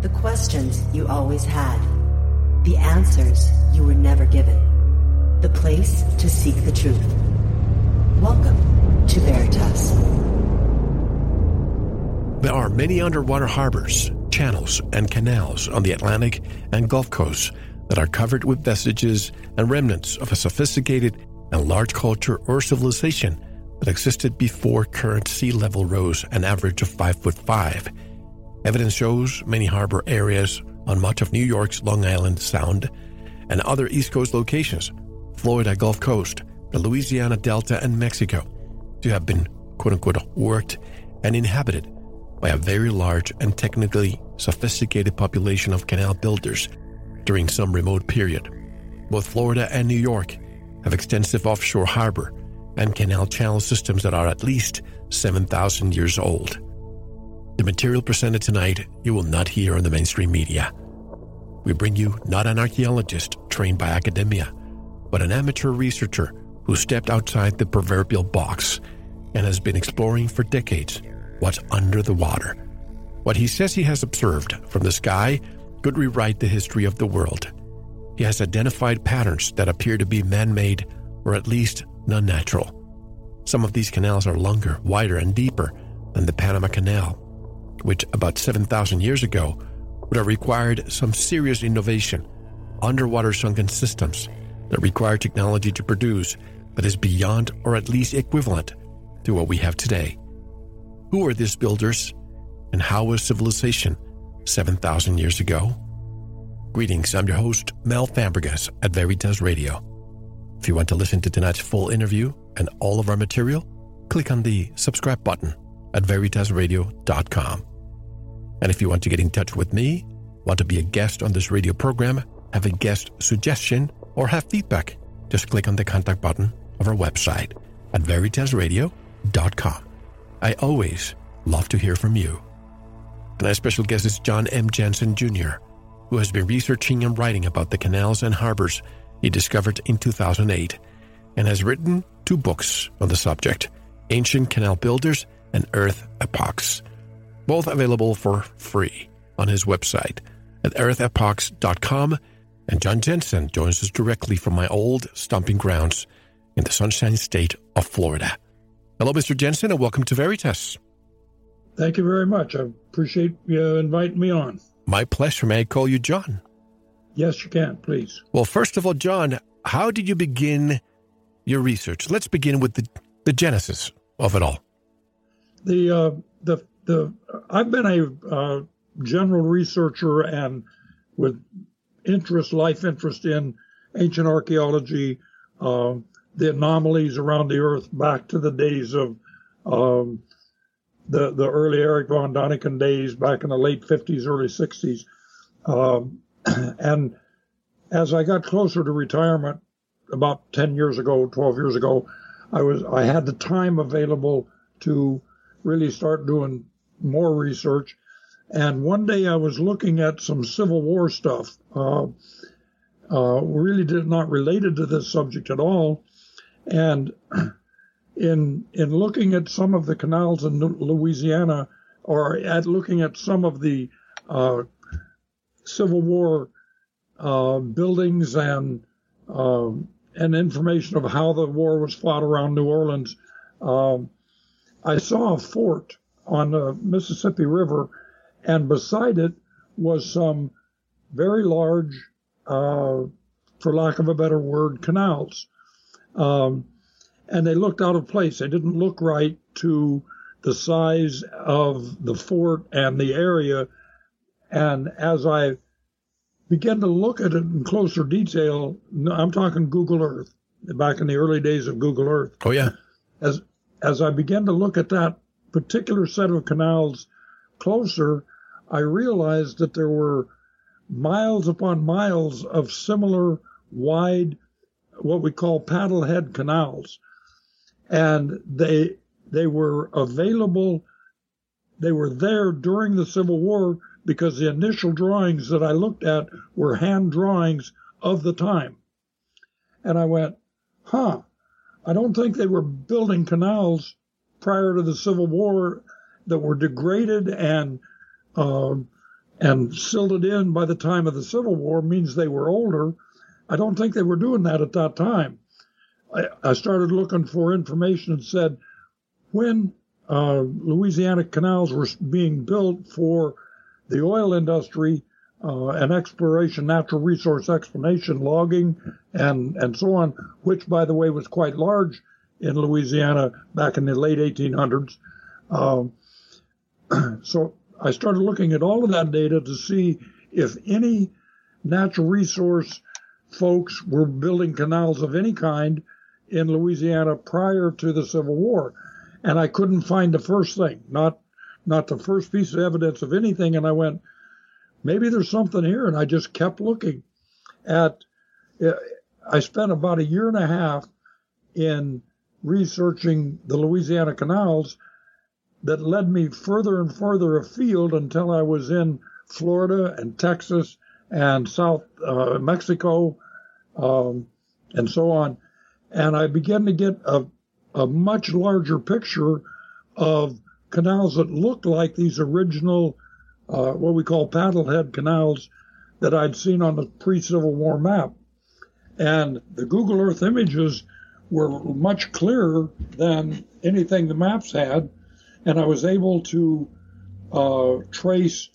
The questions you always had. The answers you were never given. The place to seek the truth. Welcome to Veritas. There are many underwater harbors, channels, and canals on the Atlantic and Gulf coasts that are covered with vestiges and remnants of a sophisticated and large culture or civilization that existed before current sea level rose an average of 5 foot 5. Evidence shows many harbor areas on much of New York's Long Island Sound and other East Coast locations, Florida Gulf Coast, the Louisiana Delta, and Mexico, to have been quote unquote worked and inhabited by a very large and technically sophisticated population of canal builders during some remote period. Both Florida and New York have extensive offshore harbor and canal channel systems that are at least 7,000 years old. The material presented tonight you will not hear on the mainstream media. We bring you not an archaeologist trained by academia, but an amateur researcher who stepped outside the proverbial box and has been exploring for decades what's under the water. What he says he has observed from the sky could rewrite the history of the world. He has identified patterns that appear to be man made or at least non natural. Some of these canals are longer, wider, and deeper than the Panama Canal, which about 7,000 years ago would have required some serious innovation, underwater sunken systems that require technology to produce that is beyond or at least equivalent to what we have today. Who are these builders, and how was civilization 7,000 years ago? Greetings, I'm your host, Mel Fabregas at Veritas Radio. If you want to listen to tonight's full interview and all of our material, click on the subscribe button at veritasradio.com. And if you want to get in touch with me, want to be a guest on this radio program, have a guest suggestion, or have feedback, just click on the contact button of our website at veritasradio.com. I always love to hear from you. Tonight's special guest is John M. Jensen Jr., who has been researching and writing about the canals and harbors he discovered in 2008 and has written two books on the subject Ancient Canal Builders and Earth Epochs, both available for free on his website at earthepochs.com. And John Jensen joins us directly from my old stomping grounds in the sunshine state of Florida. Hello, Mr. Jensen, and welcome to Veritas. Thank you very much. I appreciate you inviting me on. My pleasure. May I call you John? Yes, you can, please. Well, first of all, John, how did you begin your research? Let's begin with the, the genesis of it all. The uh, the the I've been a uh, general researcher and with interest, life interest in ancient archaeology, uh, the anomalies around the Earth back to the days of um, the the early Erich von Däniken days, back in the late 50s, early 60s. Um, and as I got closer to retirement, about 10 years ago, 12 years ago, I was I had the time available to really start doing more research. And one day I was looking at some Civil War stuff, uh, uh, really did not related to this subject at all. And in in looking at some of the canals in Louisiana, or at looking at some of the uh, Civil War uh, buildings and um, and information of how the war was fought around New Orleans, um, I saw a fort on the Mississippi River, and beside it was some very large, uh, for lack of a better word, canals. Um, and they looked out of place. They didn't look right to the size of the fort and the area. And as I began to look at it in closer detail, I'm talking Google Earth, back in the early days of Google Earth. Oh yeah. As as I began to look at that particular set of canals closer, I realized that there were miles upon miles of similar wide, what we call paddlehead canals. And they, they were available. They were there during the Civil War because the initial drawings that I looked at were hand drawings of the time. And I went, huh, I don't think they were building canals prior to the Civil War that were degraded and uh, and silted in by the time of the Civil War means they were older. I don't think they were doing that at that time. I, I started looking for information and said when uh, Louisiana canals were being built for the oil industry uh, and exploration, natural resource exploration, logging, and and so on, which by the way was quite large in Louisiana back in the late 1800s. Um, so I started looking at all of that data to see if any natural resource folks were building canals of any kind in Louisiana prior to the Civil War, and I couldn't find the first thing, not not the first piece of evidence of anything. And I went, maybe there's something here, and I just kept looking. At I spent about a year and a half in researching the Louisiana canals that led me further and further afield until I was in Florida and Texas and South uh, Mexico um, and so on and I began to get a, a much larger picture of canals that looked like these original, uh, what we call paddlehead canals that I'd seen on the pre-Civil War map. And the Google Earth images were much clearer than anything the maps had. And I was able to uh, trace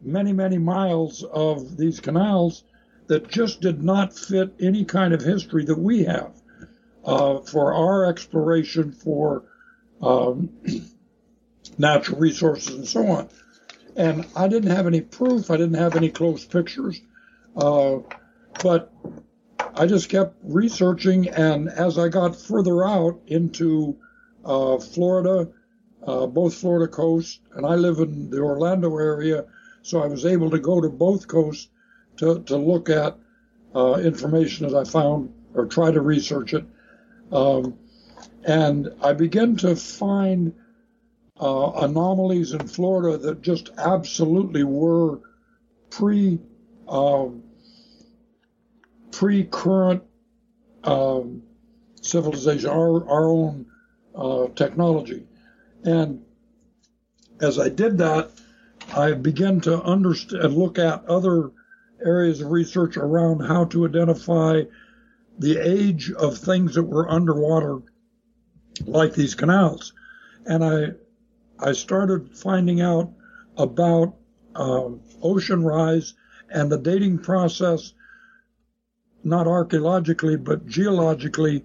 many, many miles of these canals that just did not fit any kind of history that we have uh, for our exploration for um, natural resources and so on. And I didn't have any proof. I didn't have any close pictures. Uh, but I just kept researching. And as I got further out into uh, Florida, uh, both Florida coast, and I live in the Orlando area, so I was able to go to both coasts to, to look at uh, information that I found or try to research it. Um, and I began to find uh, anomalies in Florida that just absolutely were pre um, pre current um, civilization, our our own uh, technology, and as I did that, I began to understand, look at other areas of research around how to identify the age of things that were underwater, like these canals. And I, I started finding out about uh, ocean rise and the dating process, not archaeologically, but geologically,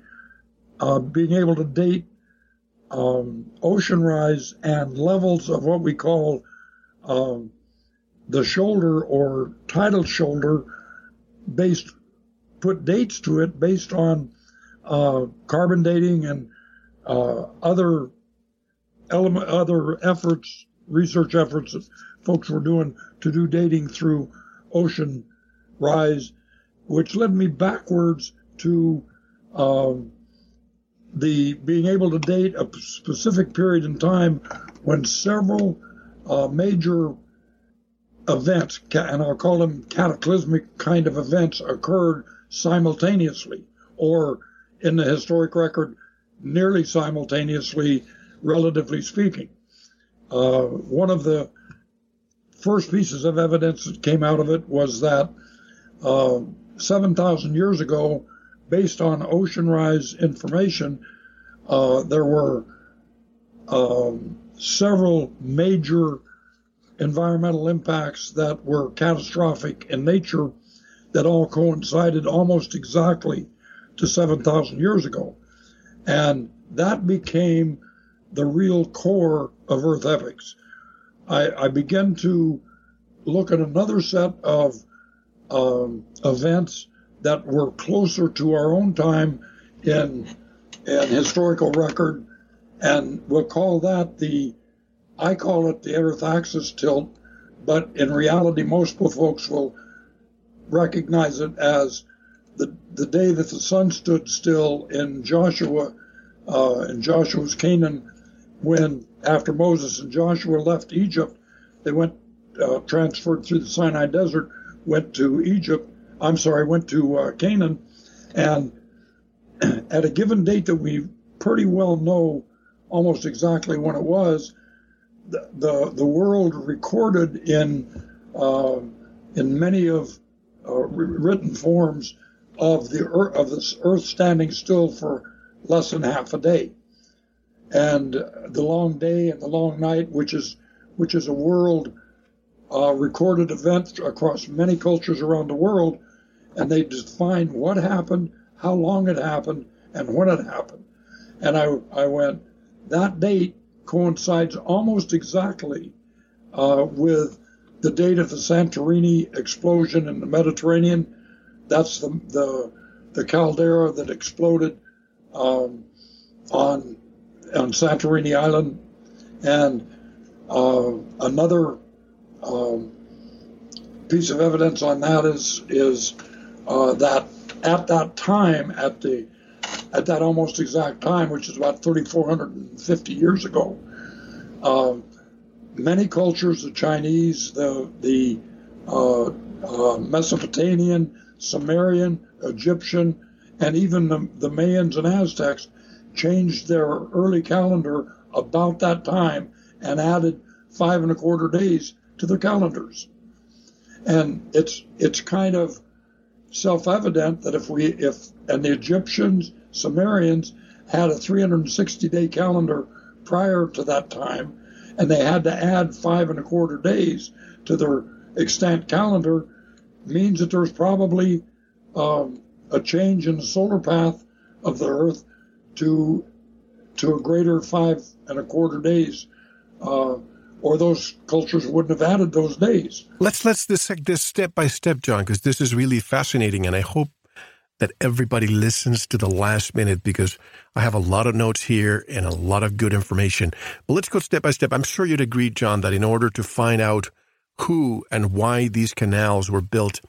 uh, being able to date um, ocean rise and levels of what we call um, the shoulder or tidal shoulder based put dates to it based on uh, carbon dating and uh, other element, other efforts, research efforts that folks were doing to do dating through ocean rise, which led me backwards to um, the being able to date a specific period in time when several uh, major events, and I'll call them cataclysmic kind of events, occurred simultaneously, or in the historic record, nearly simultaneously, relatively speaking. Uh, one of the first pieces of evidence that came out of it was that uh, 7,000 years ago, based on ocean rise information, uh, there were um, several major environmental impacts that were catastrophic in nature that all coincided almost exactly to 7,000 years ago. And that became the real core of Earth Epochs. I, I began to look at another set of um, events that were closer to our own time in, in historical record, and we'll call that the, I call it the Earth axis tilt, but in reality, most folks will recognize it as the, the day that the sun stood still in Joshua, uh, in Joshua's Canaan, when after Moses and Joshua left Egypt, they went, uh, transferred through the Sinai Desert, went to Egypt, I'm sorry, went to uh, Canaan, and at a given date that we pretty well know almost exactly when it was, the, the, the world recorded in uh, in many of uh, written forms of the earth, of this Earth standing still for less than half a day, and the long day and the long night, which is which is a world uh, recorded event across many cultures around the world, and they define what happened, how long it happened, and when it happened. And I, I went, that date coincides almost exactly uh, with the date of the Santorini explosion in the Mediterranean. That's the, the, the caldera that exploded um, on, on Santorini Island. And uh, another um, piece of evidence on that is is uh, that at that time, at the at that almost exact time, which is about 3,450 years ago, uh, many cultures, the Chinese, the the uh, uh, Mesopotamian, Sumerian, Egyptian, and even the, the Mayans and Aztecs, changed their early calendar about that time and added five and a quarter days to their calendars. And it's it's kind of self-evident that if we if and the Egyptians, Sumerians had a 360 day calendar prior to that time, and they had to add five and a quarter days to their extant calendar, means that there's probably um, a change in the solar path of the Earth to to a greater five and a quarter days uh, or those cultures wouldn't have added those days. Let's let's dissect this step by step, John, because this is really fascinating, and I hope that everybody listens to the last minute because I have a lot of notes here and a lot of good information. But let's go step by step. I'm sure you'd agree, John, that in order to find out who and why these canals were built,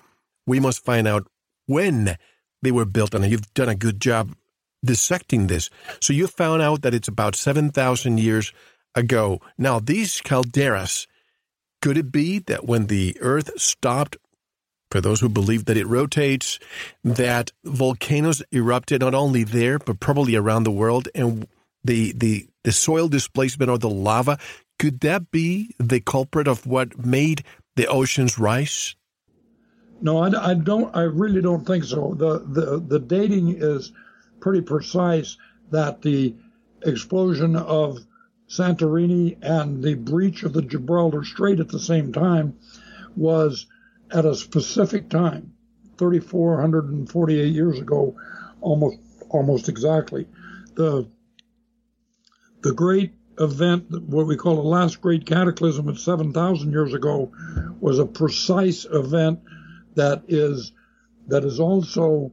we must find out when they were built, and you've done a good job dissecting this. So you found out that it's about 7,000 years ago. Now, these calderas, could it be that when the Earth stopped, for those who believe that it rotates, that volcanoes erupted not only there, but probably around the world, and the, the, the soil displacement or the lava, could that be the culprit of what made the oceans rise? No, I, I don't. I really don't think so. The, the the dating is pretty precise that the explosion of Santorini and the breach of the Gibraltar Strait at the same time was at a specific time, 3,448 years ago, almost almost exactly. The the great event, what we call the last great cataclysm at 7,000 years ago, was a precise event that is that is also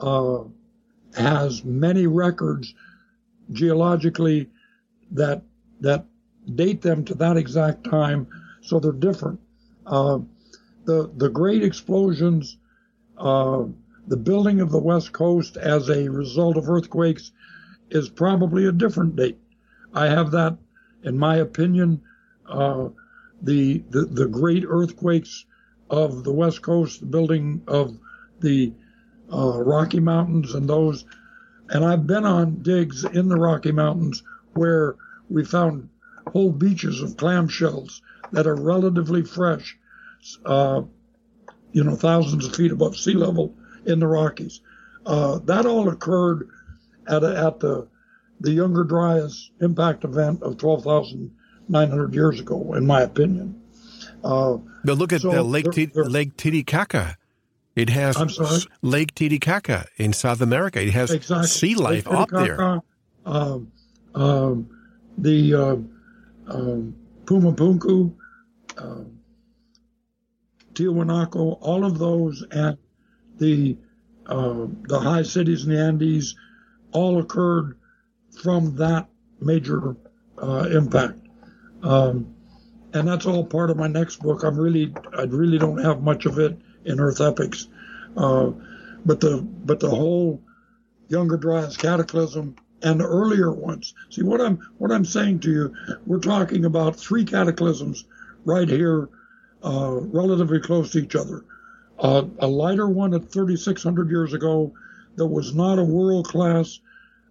uh, has many records geologically that that date them to that exact time, so they're different. Uh, the the great explosions, uh, the building of the West Coast as a result of earthquakes, is probably a different date. I have that, in my opinion, uh, the, the the great earthquakes of the West Coast, the building of the uh, Rocky Mountains and those, and I've been on digs in the Rocky Mountains where we found whole beaches of clamshells that are relatively fresh, uh, you know, thousands of feet above sea level in the Rockies. Uh, that all occurred at, a, at the the Younger Dryas impact event of 12,900 years ago, in my opinion. Uh, but look at so Lake, T- Lake Titicaca. It has Lake Titicaca in South America. It has exactly. sea life up there. Um, um, the uh, um, Pumapunku, uh, Tiwanaku, all of those, and the uh, the high cities in the Andes all occurred from that major uh, impact. Um, and that's all part of my next book. I'm really, I really don't have much of it in Earth Epochs, uh, but the but the whole Younger Dryas Cataclysm and the earlier ones. See what I'm what I'm saying to you. We're talking about three cataclysms right here, uh, relatively close to each other. Uh, a lighter one at 3,600 years ago that was not a world class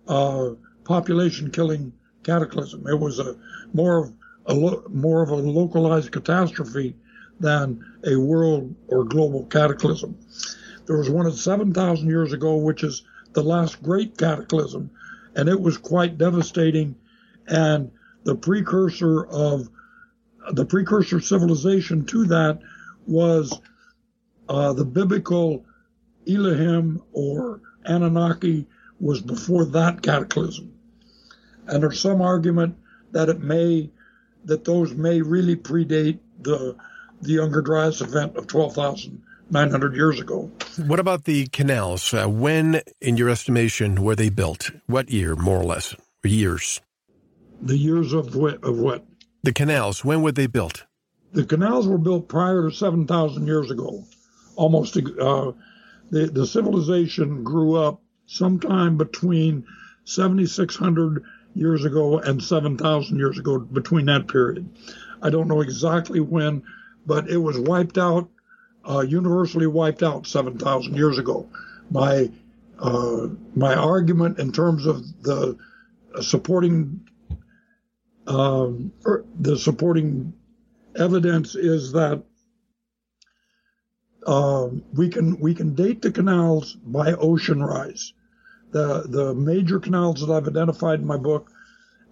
uh, population killing cataclysm. It was a more of a lo- more of a localized catastrophe than a world or global cataclysm. There was one at 7,000 years ago, which is the last great cataclysm, and it was quite devastating. And the precursor of the precursor civilization to that was uh, the biblical Elohim or Anunnaki was before that cataclysm. And there's some argument that it may that those may really predate the the Younger Dryas event of 12,900 years ago. What about the canals? Uh, when, in your estimation, were they built? What year, more or less, or years? The years of what? Of what? The canals. When were they built? The canals were built prior to 7,000 years ago. Almost, uh, the the civilization grew up sometime between 7,600 years ago and 7,000 years ago, between that period. I don't know exactly when, but it was wiped out, uh, universally wiped out 7,000 years ago. My uh, my argument in terms of the supporting um, er, the supporting evidence is that uh, we can we can date the canals by ocean rise. The the major canals that I've identified in my book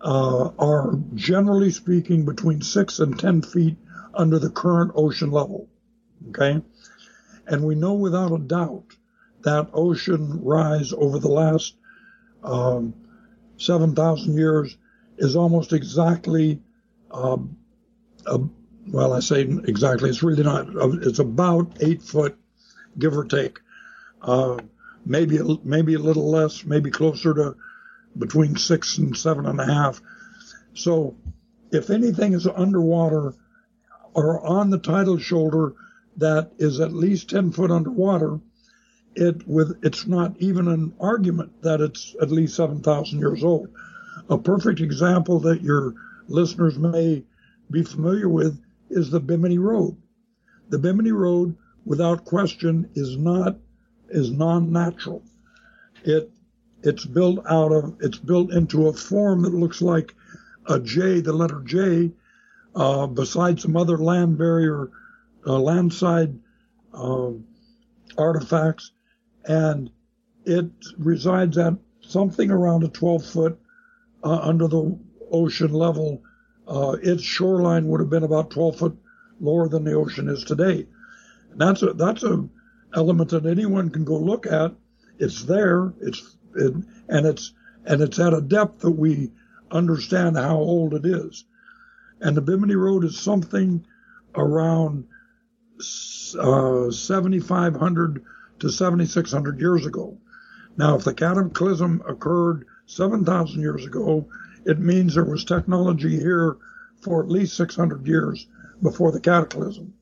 uh, are generally speaking between six and ten feet under the current ocean level. Okay, and we know without a doubt that ocean rise over the last um, seven thousand years is almost exactly. Um, a, well, I say exactly. It's really not. It's about eight foot, give or take. Uh, maybe maybe a little less, maybe closer to between six and seven and a half. So, if anything is underwater or on the tidal shoulder that is at least ten foot underwater, it with it's not even an argument that it's at least seven thousand years old. A perfect example that your listeners may be familiar with is the Bimini Road. The Bimini Road, without question, is not is non-natural. It it's built out of it's built into a form that looks like a J, the letter J, uh, beside some other land barrier, uh, landside uh, artifacts, and it resides at something around a 12 foot uh, under the ocean level. Uh, its shoreline would have been about 12 foot lower than the ocean is today. And that's a that's a element that anyone can go look at. It's there. It's it, and it's and it's at a depth that we understand how old it is. And the Bimini Road is something around uh, 7,500 to 7,600 years ago. Now, if the cataclysm occurred 7,000 years ago, it means there was technology here for at least 600 years before the cataclysm.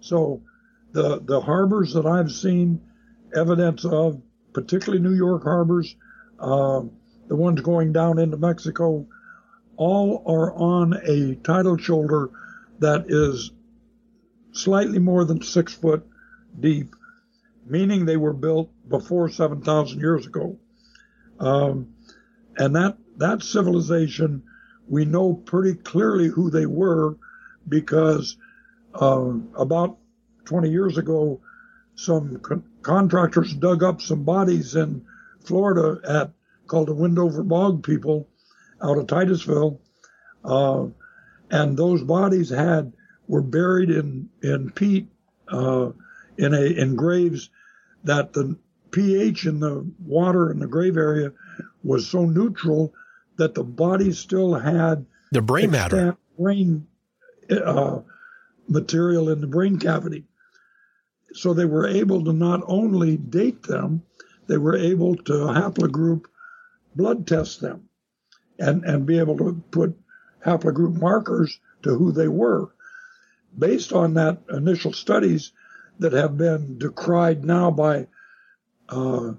So the the harbors that I've seen evidence of, particularly New York harbors, uh, the ones going down into Mexico, all are on a tidal shoulder that is slightly more than six foot deep, meaning they were built before 7,000 years ago. Um, and that, that civilization, we know pretty clearly who they were because uh, about 20 years ago, some con- contractors dug up some bodies in Florida at called the Windover Bog people out of Titusville, uh, and those bodies had were buried in in peat uh, in a in graves that the pH in the water in the grave area was so neutral that the bodies still had the brain matter brain uh, material in the brain cavity. So they were able to not only date them, they were able to haplogroup blood test them and, and be able to put haplogroup markers to who they were. Based on that initial studies that have been decried now by uh,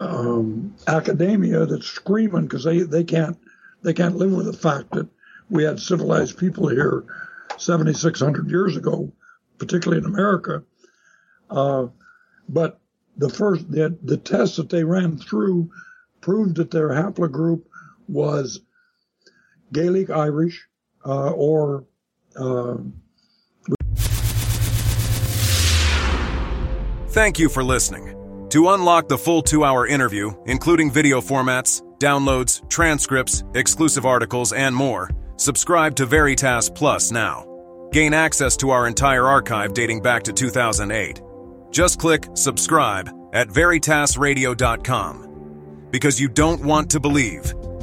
um, academia that's screaming because they, they can't they can't live with the fact that we had civilized people here 7,600 years ago, particularly in America. Uh, but the first the, the test that they ran through proved that their haplogroup was Gaelic Irish uh, or uh, Thank you for listening. To unlock the full two hour interview, including video formats, downloads, transcripts, exclusive articles, and more, subscribe to Veritas Plus now. Gain access to our entire archive dating back to 2008. Just click subscribe at veritasradio.com. Because you don't want to believe,